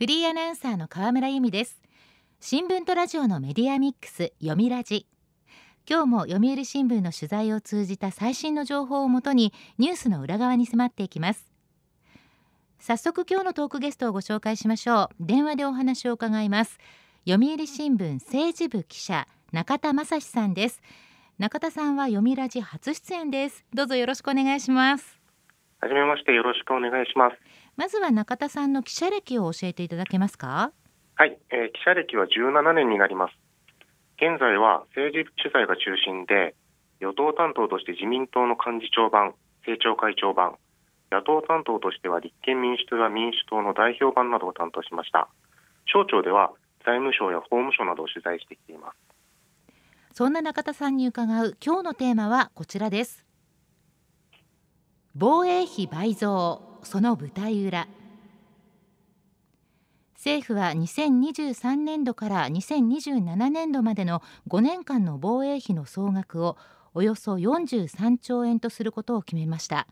フリーアナウンサーの河村由美です。新聞とラジオのメディアミックス読みラジ。今日も読売新聞の取材を通じた最新の情報をもとにニュースの裏側に迫っていきます。早速今日のトークゲストをご紹介しましょう。電話でお話を伺います。読売新聞政治部記者中田正史さんです。中田さんは読みラジ初出演です。どうぞよろしくお願いします。はじめましてよろしくお願いします。まずは中田さんの記者歴を教えていただけますか？はい、えー、記者歴は17年になります。現在は政治取材が中心で与党担当として自民党の幹事長版政調会長版野党担当としては立憲民主党や民主党の代表版などを担当しました。省庁では財務省や法務省などを取材してきています。そんな中田さんに伺う今日のテーマはこちらです。防衛費倍増その舞台裏。政府は2023年度から2027年度までの5年間の防衛費の総額をおよそ43兆円とすることを決めました。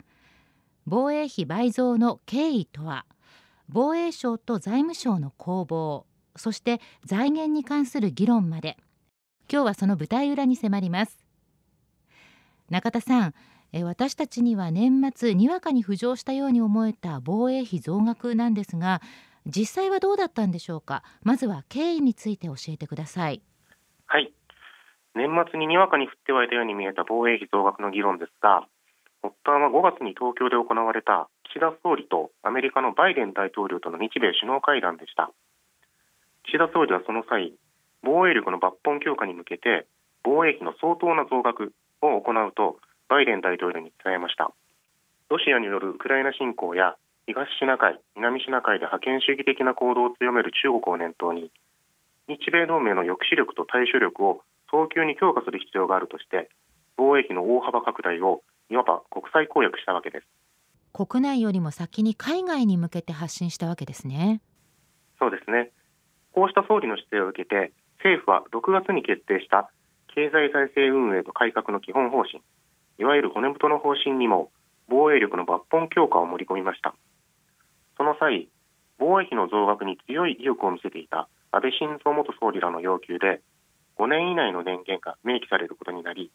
防衛費倍増の経緯とは防衛省と財務省の攻防そして財源に関する議論まで。今日はその舞台裏に迫ります。中田さん私たちには年末にわかに浮上したように思えた防衛費増額なんですが実際はどうだったんでしょうか？まずは経緯について教えてください。はい。年末ににわかに降ってはいたように見えた防衛費増額の議論ですが発端は5月に東京で行われた岸田総理とアメリカのバイデン大統領との日米首脳会談でした。岸田総理はその際防衛力の抜本強化に向けて防衛費の相当な増額を行うとバイデン大統領に伝えました。ロシアによるウクライナ侵攻や東シナ海、南シナ海で覇権主義的な行動を強める中国を念頭に日米同盟の抑止力と対処力を早急に強化する必要があるとして防衛費の大幅拡大をいわば国際公約したわけです。国内よりも先に海外に向けて発信したわけですね。そうですね。こうした総理の姿勢を受けて政府は6月に決定した経済財政運営と改革の基本方針いわゆる骨太の方針にも防衛力の抜本強化を盛り込みました。その際防衛費の増額に強い意欲を見せていた安倍晋三元総理らの要求で5年以内の年限が明記されることになり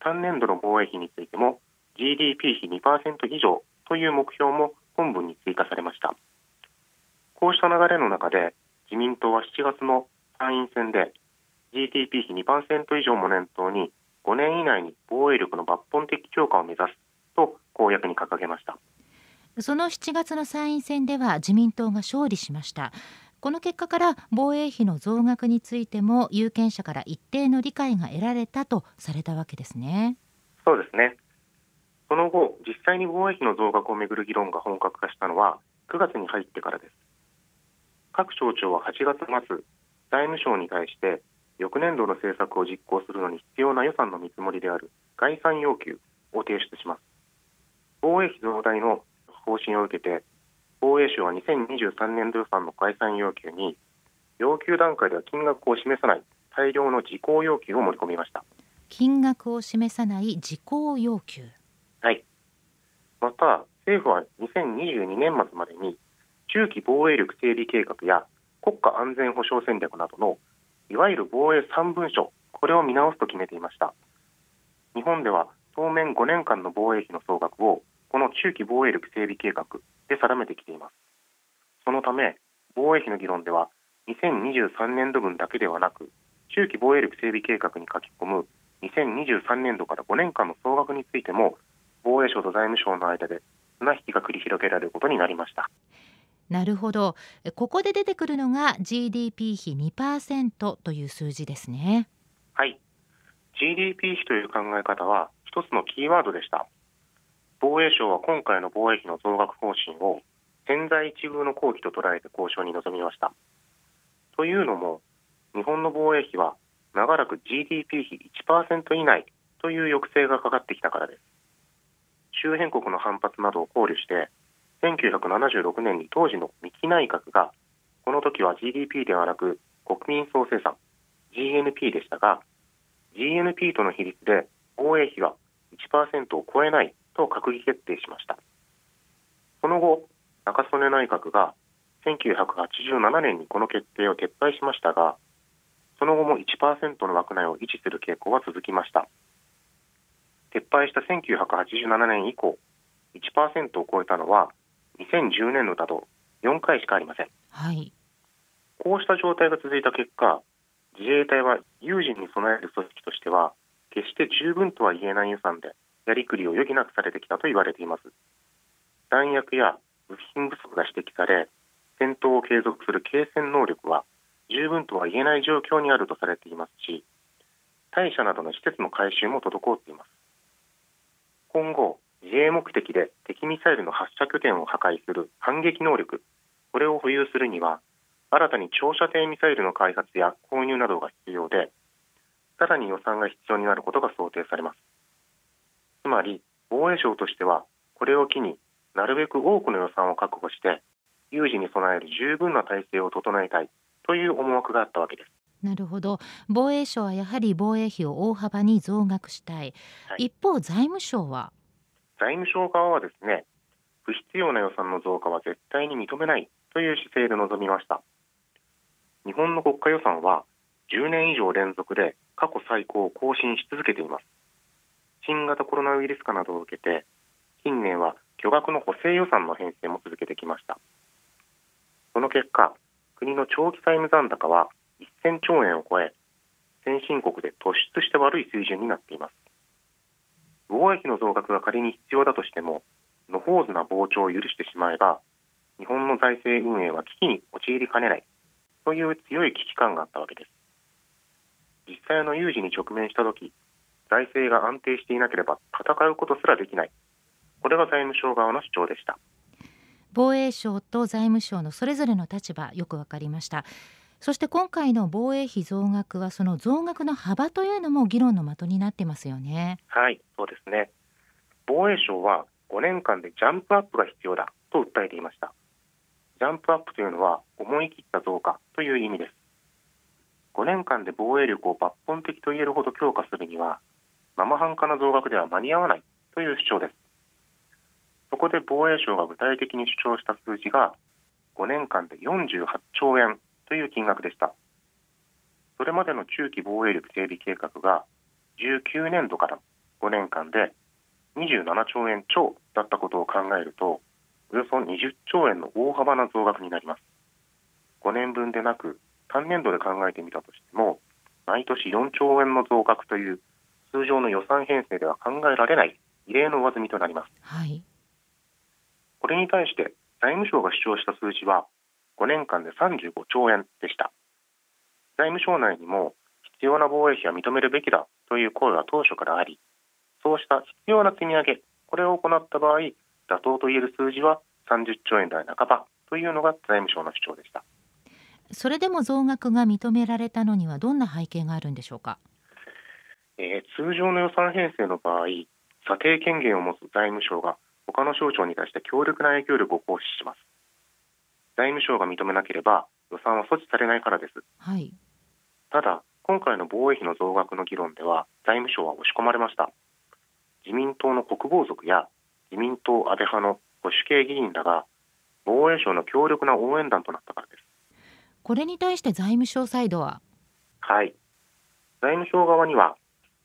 単年度の防衛費についても GDP 比2%以上という目標も本文に追加されました。こうした流れの中で自民党は7月の参院選で GDP 比2%以上も念頭に5年以内に防衛力の抜本的強化を目指すと公約に掲げました。その7月の参院選では自民党が勝利しました。この結果から防衛費の増額についても有権者から一定の理解が得られたとされたわけですね。そうですね。その後実際に防衛費の増額をめぐる議論が本格化したのは9月に入ってからです。各省庁は8月末財務省に対して翌年度の政策を実行するのに必要な予算の見積もりである概算要求を提出します。防衛費増大の方針を受けて防衛省は2023年度予算の概算要求に要求段階では金額を示さない大量の事項要求を盛り込みました。金額を示さない事項要求。はい。また政府は2022年末までに中期防衛力整備計画や国家安全保障戦略などのいわゆる防衛3文書これを見直すと決めていました。日本では当面5年間の防衛費の総額をこの中期防衛力整備計画で定めてきています。そのため防衛費の議論では2023年度分だけではなく中期防衛力整備計画に書き込む2023年度から5年間の総額についても防衛省と財務省の間で綱引きが繰り広げられることになりました。なるほど。ここで出てくるのが GDP 比2%という数字ですね。はい。GDP 比という考え方は一つのキーワードでした。防衛省は今回の防衛費の増額方針を千載一遇の好機と捉えて交渉に臨みました。というのも日本の防衛費は長らく GDP 比1%以内という抑制がかかってきたからです。周辺国の反発などを考慮して1976年に当時の三木内閣がこの時は GDP ではなく国民総生産 GNP でしたが GNP との比率で防衛費は1%を超えないと閣議決定しました。その後中曽根内閣が1987年にこの決定を撤廃しましたがその後も1%の枠内を維持する傾向は続きました。撤廃した1987年以降1%を超えたのは2010年度など4回しかありません、はい、こうした状態が続いた結果自衛隊は有事に備える組織としては決して十分とは言えない予算でやりくりを余儀なくされてきたと言われています。弾薬や部品不足が指摘され戦闘を継続する継戦能力は十分とは言えない状況にあるとされていますし隊舎などの施設の改修も滞っています。今後自衛目的で敵ミサイルの発射拠点を破壊する反撃能力。これを保有するには新たに長射程ミサイルの開発や購入などが必要でさらに予算が必要になることが想定されます。つまり防衛省としてはこれを機になるべく多くの予算を確保して有事に備える十分な体制を整えたいという思惑があったわけです。なるほど。防衛省はやはり防衛費を大幅に増額したい、はい、一方財務省は財務省側はですね不必要な予算の増加は絶対に認めないという姿勢で臨みました。日本の国家予算は10年以上連続で過去最高を更新し続けています。新型コロナウイルス化などを受けて近年は巨額の補正予算の編成も続けてきました。その結果国の長期債務残高は1000兆円を超え先進国で突出して悪い水準になっています。防衛費の増額が仮に必要だとしても野放図な膨張を許してしまえば日本の財政運営は危機に陥りかねないという強い危機感があったわけです。実際の有事に直面した時財政が安定していなければ戦うことすらできない。これが財務省側の主張でした。防衛省と財務省のそれぞれの立場よくわかりました。そして今回の防衛費増額はその増額の幅というのも議論の的になってますよね。はいそうですね。防衛省は5年間でジャンプアップが必要だと訴えていました。ジャンプアップというのは思い切った増加という意味です。5年間で防衛力を抜本的と言えるほど強化するには生半可な増額では間に合わないという主張です。そこで防衛省が具体的に主張した数字が5年間で48兆円という金額でした。それまでの中期防衛力整備計画が19年度から5年間で27兆円超だったことを考えるとおよそ20兆円の大幅な増額になります。5年分でなく単年度で考えてみたとしても毎年4兆円の増額という通常の予算編成では考えられない異例の上積みとなります、はい、これに対して財務省が主張した数字は5年間で35兆円でした。財務省内にも必要な防衛費は認めるべきだという声は当初からありそうした必要な積み上げこれを行った場合妥当といえる数字は30兆円台半ばというのが財務省の主張でした。それでも増額が認められたのにはどんな背景があるんでしょうか、えー、通常の予算編成の場合査定権限を持つ財務省が他の省庁に対して強力な影響力を行使します財務省が認めなければ予算は措置されないからです、はい、ただ今回の防衛費の増額の議論では財務省は押し込まれました。自民党の国防族や自民党安倍派の保守系議員らが防衛省の強力な応援団となったからです。これに対して財務省サイドは？はい。財務省側には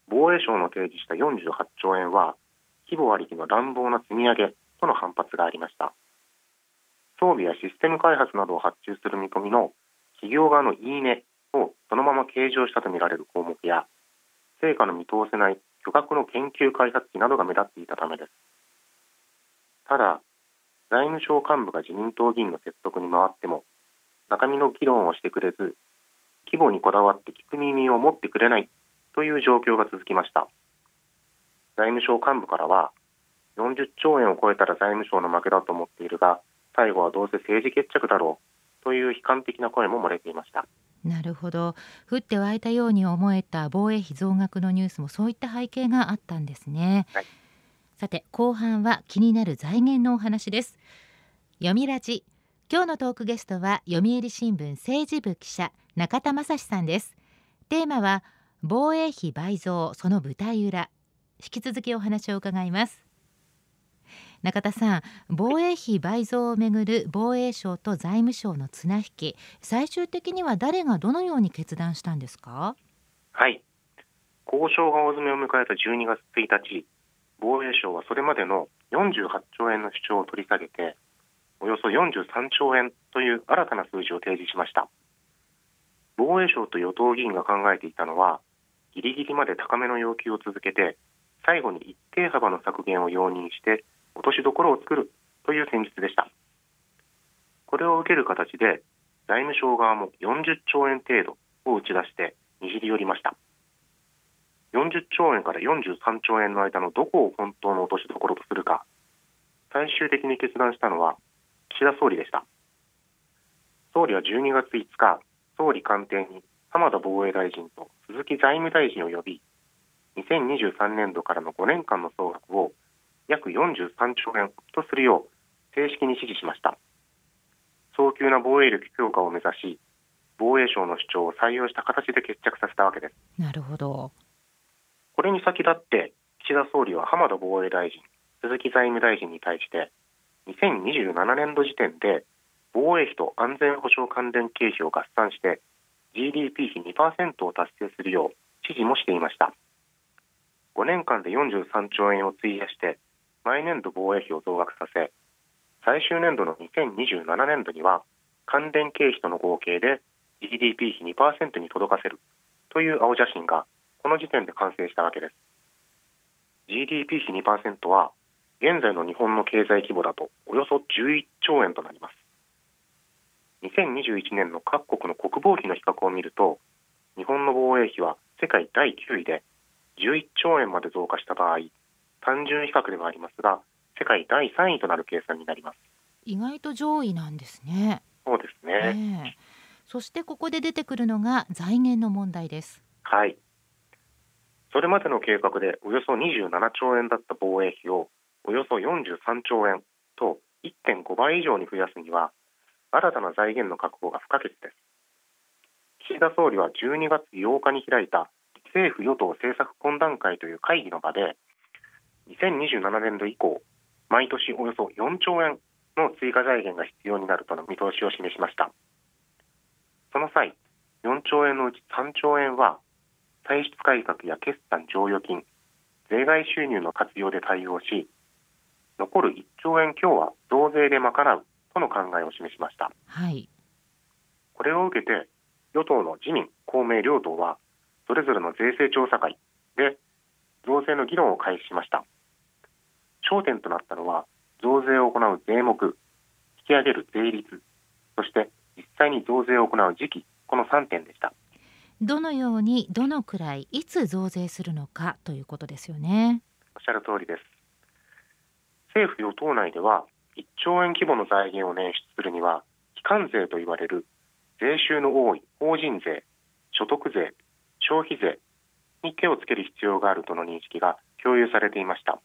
防衛省の提示した48兆円は規模ありきの乱暴な積み上げとの反発がありました装備やシステム開発などを発注する見込みの企業側のいいねをそのまま計上したとみられる項目や成果の見通せない巨額の研究開発費などが目立っていたためです。ただ財務省幹部が自民党議員の説得に回っても中身の議論をしてくれず規模にこだわって聞く耳を持ってくれないという状況が続きました。財務省幹部からは40兆円を超えたら財務省の負けだと思っているが最後はどうせ政治決着だろうという悲観的な声も漏れていました。なるほど。降って湧いたように思えた防衛費増額のニュースもそういった背景があったんですね、はい、さて後半は気になる財源のお話です。読みラジ今日のトークゲストは読売新聞政治部記者中田正史さんです。テーマは防衛費倍増その舞台裏。引き続きお話を伺います中田さん防衛費倍増をめぐる防衛省と財務省の綱引き最終的には誰がどのように決断したんですか？はい。交渉が大詰めを迎えた12月1日防衛省はそれまでの48兆円の主張を取り下げておよそ43兆円という新たな数字を提示しました。防衛省と与党議員が考えていたのはギリギリまで高めの要求を続けて最後に一定幅の削減を容認して落としどころを作るという戦術でした。これを受ける形で財務省側も40兆円程度を打ち出して握り寄りました。40兆円から43兆円の間のどこを本当の落としどころとするか最終的に決断したのは岸田総理でした。総理は12月5日総理官邸に浜田防衛大臣と鈴木財務大臣を呼び2023年度からの5年間の総額を約43兆円とするよう正式に指示しました。早急な防衛力強化を目指し防衛省の主張を採用した形で決着させたわけです。なるほど。これに先立って岸田総理は浜田防衛大臣鈴木財務大臣に対して2027年度時点で防衛費と安全保障関連経費を合算して GDP 比2%を達成するよう指示もしていました。5年間で43兆円を費やして毎年度防衛費を増額させ最終年度の2027年度には関連経費との合計で GDP 比2%に届かせるという青写真がこの時点で完成したわけです。GDP 比2%は現在の日本の経済規模だとおよそ11兆円となります。2021年の各国の国防費の比較を見ると日本の防衛費は世界第9位で11兆円まで増加した場合単純比較ではありますが世界第3位となる計算になります。意外と上位なんですね。そうですね、ねそしてここで出てくるのが財源の問題です。はい。それまでの計画でおよそ27兆円だった防衛費をおよそ43兆円と1.5倍以上に増やすには新たな財源の確保が不可欠です。岸田総理は12月8日に開いた政府与党政策懇談会という会議の場で2027年度以降毎年およそ4兆円の追加財源が必要になるとの見通しを示しました。その際4兆円のうち3兆円は歳出改革や決算剰余金税外収入の活用で対応し残る1兆円強は増税で賄うとの考えを示しました、はい、これを受けて与党の自民公明両党はそれぞれの税制調査会で増税の議論を開始しました焦点となったのは増税を行う税目引き上げる税率そして実際に増税を行う時期この3点でした。どのようにどのくらいいつ増税するのかということですよね。おっしゃる通りです。政府与党内では1兆円規模の財源を捻出するには基幹税と言われる税収の多い法人税所得税消費税に手をつける必要があるとの認識が共有されていました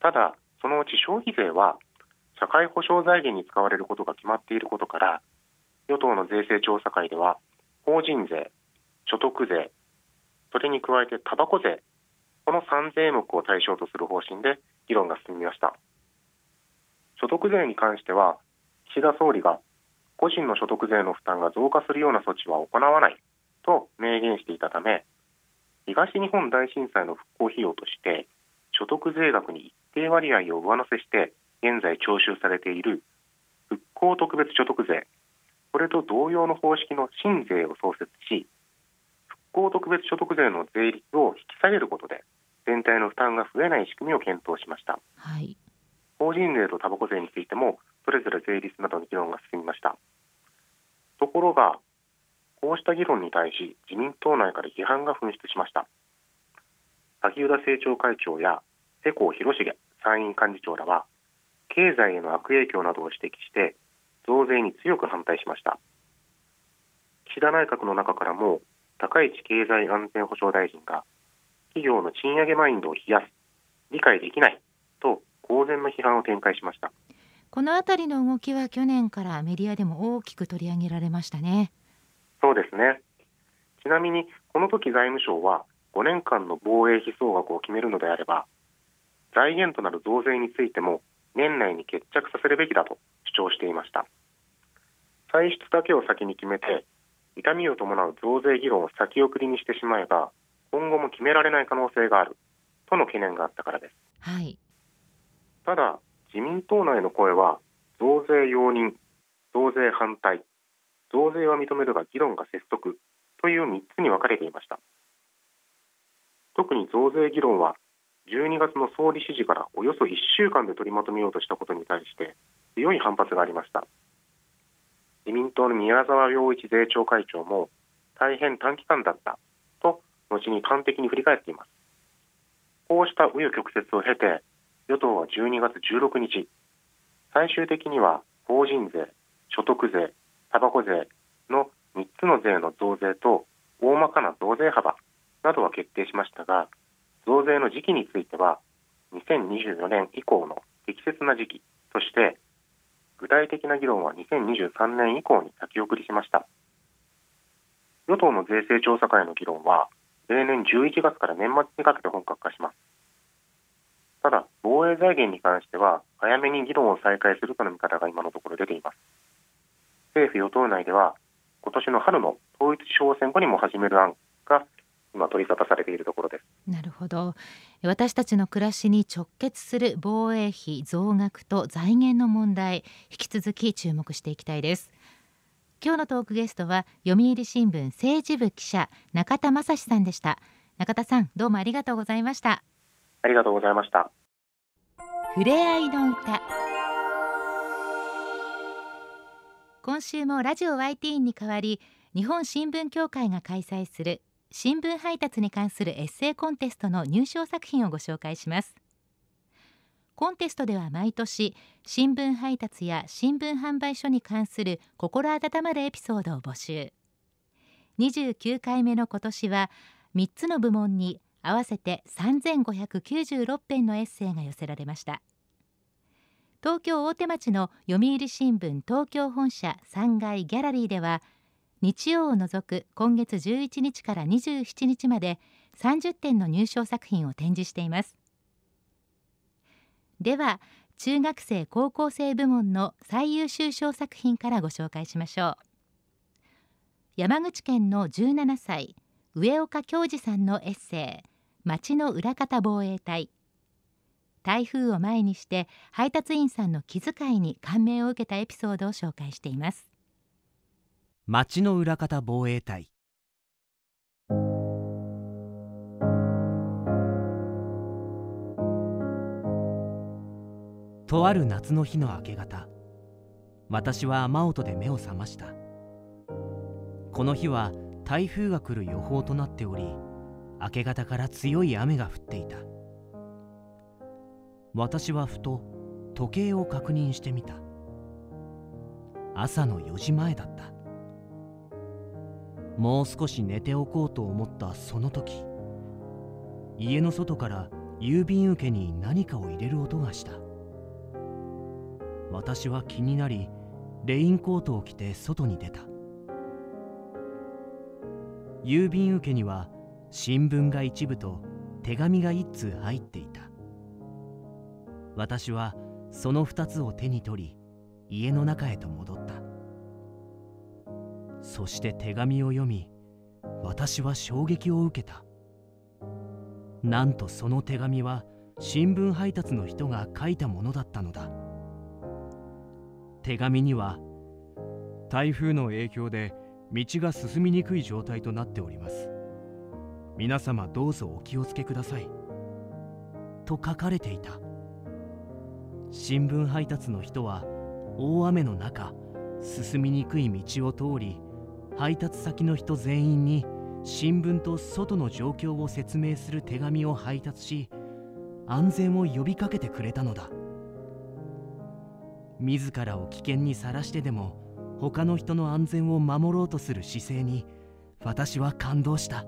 ただそのうち消費税は社会保障財源に使われることが決まっていることから与党の税制調査会では法人税所得税それに加えてたばこ税この3税目を対象とする方針で議論が進みました。所得税に関しては岸田総理が個人の所得税の負担が増加するような措置は行わないと明言していたため東日本大震災の復興費用として所得税額に一定割合を上乗せして現在徴収されている復興特別所得税。これと同様の方式の新税を創設し復興特別所得税の税率を引き下げることで全体の負担が増えない仕組みを検討しました、はい、法人税とたばこ税についてもそれぞれ税率などの議論が進みました。ところがこうした議論に対し自民党内から批判が噴出しました。萩生田政調会長や世耕弘成参院幹事長らは経済への悪影響などを指摘して増税に強く反対しました。岸田内閣の中からも高市経済安全保障大臣が企業の賃上げマインドを冷やす理解できないと公然の批判を展開しました。このあたりの動きは去年からメディアでも大きく取り上げられましたね。そうですね。ちなみにこの時財務省は5年間の防衛費総額を決めるのであれば財源となる増税についても年内に決着させるべきだと主張していました。歳出だけを先に決めて痛みを伴う増税議論を先送りにしてしまえば今後も決められない可能性があるとの懸念があったからです、はい、ただ自民党内の声は増税容認増税反対増税は認めるが議論が拙速という3つに分かれていました。特に増税議論は12月の総理指示からおよそ1週間で取りまとめようとしたことに対して強い反発がありました。自民党の宮沢洋一税調会長も大変短期間だったと後に端的に振り返っています。こうした紆余曲折を経て与党は12月16日最終的には法人税所得税タバコ税の3つの税の増税と大まかな増税幅などは決定しましたが増税の時期については2024年以降の適切な時期として具体的な議論は2023年以降に先送りしました。与党の税制調査会の議論は例年11月から年末にかけて本格化します。ただ防衛財源に関しては早めに議論を再開するとの見方が今のところ出ています。政府与党内では今年の春の統一地方選後にも始める案が今取り沙汰されているところです。なるほど。私たちの暮らしに直結する防衛費増額と財源の問題引き続き注目していきたいです。今日のトークゲストは読売新聞政治部記者中田正史さんでした。中田さんどうもありがとうございました。ありがとうございました。ふれあいの歌。今週もラジオ YT に代わり日本新聞協会が開催する新聞配達に関するエッセイコンテストの入賞作品をご紹介します。コンテストでは毎年新聞配達や新聞販売所に関する心温まるエピソードを募集。29回目の今年は3つの部門に合わせて3596編のエッセイが寄せられました。東京大手町の読売新聞東京本社3階ギャラリーでは日曜を除く今月11日から27日まで30点の入賞作品を展示しています。では中学生高校生部門の最優秀賞作品からご紹介しましょう。山口県の17歳上岡恭二さんのエッセイ町の裏方防衛隊。台風を前にして配達員さんの気遣いに感銘を受けたエピソードを紹介しています。町の裏方防衛隊。とある夏の日の明け方私は雨音で目を覚ました。この日は台風が来る予報となっており明け方から強い雨が降っていた。私はふと時計を確認してみた。朝の4時前だった。もう少し寝ておこうと思ったその時家の外から郵便受けに何かを入れる音がした。私は気になりレインコートを着て外に出た。郵便受けには新聞が一部と手紙が一通入っていた。私はその二つを手に取り家の中へと戻った。そして手紙を読み私は衝撃を受けた。なんとその手紙は新聞配達の人が書いたものだったのだ。手紙には台風の影響で道が進みにくい状態となっております。皆様どうぞお気をつけください。と書かれていた。新聞配達の人は大雨の中進みにくい道を通り配達先の人全員に新聞と外の状況を説明する手紙を配達し安全を呼びかけてくれたのだ自らを危険にさらしてでも他の人の安全を守ろうとする姿勢に私は感動した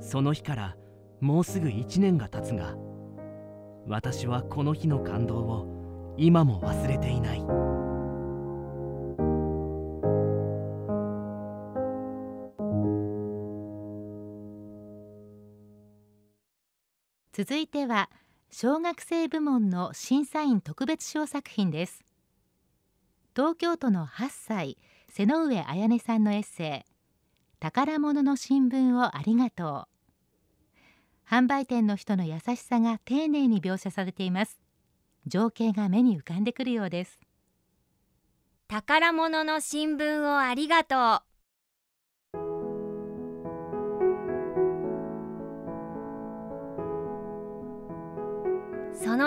その日からもうすぐ1年が経つが私はこの日の感動を今も忘れていない。続いては小学生部門の審査員特別賞作品です。東京都の8歳瀬上彩音さんのエッセイ宝物の新聞をありがとう。販売店の人の優しさが丁寧に描写されています。情景が目に浮かんでくるようです。宝物の新聞をありがとう。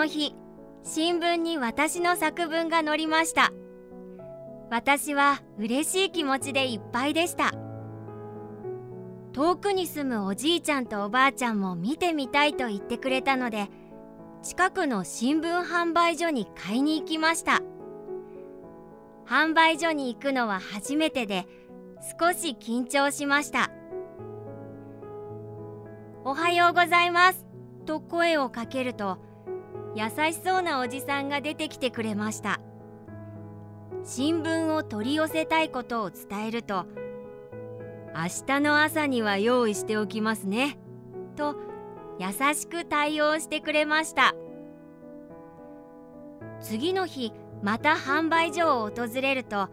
の日新聞に私の作文が載りました。私は嬉しい気持ちでいっぱいでした。遠くに住むおじいちゃんとおばあちゃんも見てみたいと言ってくれたので近くの新聞販売所に買いに行きました。販売所に行くのは初めてで少し緊張しましたおはようございますと声をかけると優しそうなおじさんが出てきてくれました。新聞を取り寄せたいことを伝えると明日の朝には用意しておきますねと優しく対応してくれました。次の日また販売所を訪れると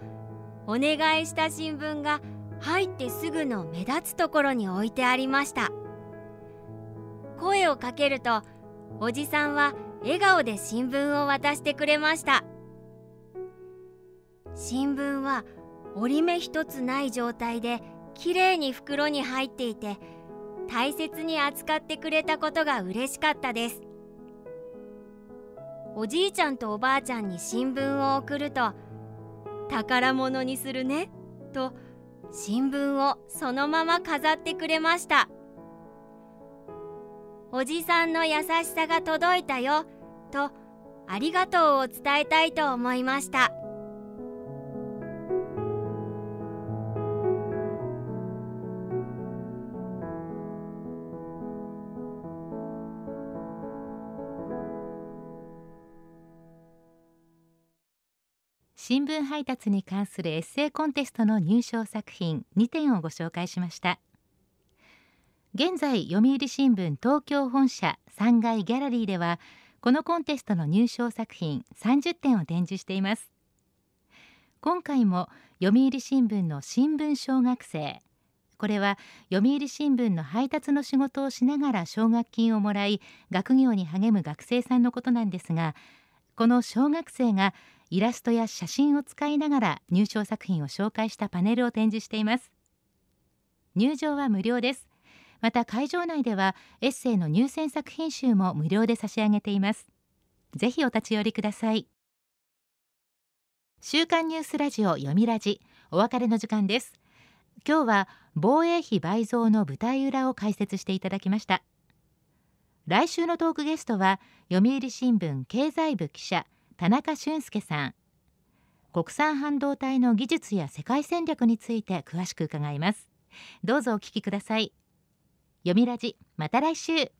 お願いした新聞が入ってすぐの目立つところに置いてありました。声をかけるとおじさんは笑顔で新聞を渡してくれました。新聞は折り目一つない状態できれいに袋に入っていて大切に扱ってくれたことが嬉しかったです。おじいちゃんとおばあちゃんに新聞を送ると宝物にするねと新聞をそのまま飾ってくれました。おじさんの優しさが届いたよとありがとうを伝えたいと思いました。新聞配達に関するエッセイコンテストの入賞作品2点をご紹介しました。現在読売新聞東京本社3階ギャラリーではこのコンテストの入賞作品30点を展示しています。今回も読売新聞の新聞小学生これは読売新聞の配達の仕事をしながら奨学金をもらい学業に励む学生さんのことなんですがこの小学生がイラストや写真を使いながら入賞作品を紹介したパネルを展示しています。入場は無料です。また会場内ではエッセイの入選作品集も無料で差し上げています。ぜひお立ち寄りください。週刊ニュースラジオ読みラジお別れの時間です。今日は防衛費倍増の舞台裏を解説していただきました。来週のトークゲストは読売新聞経済部記者田中俊介さん。国産半導体の技術や世界戦略について詳しく伺います。どうぞお聞きください。読みラジまた来週。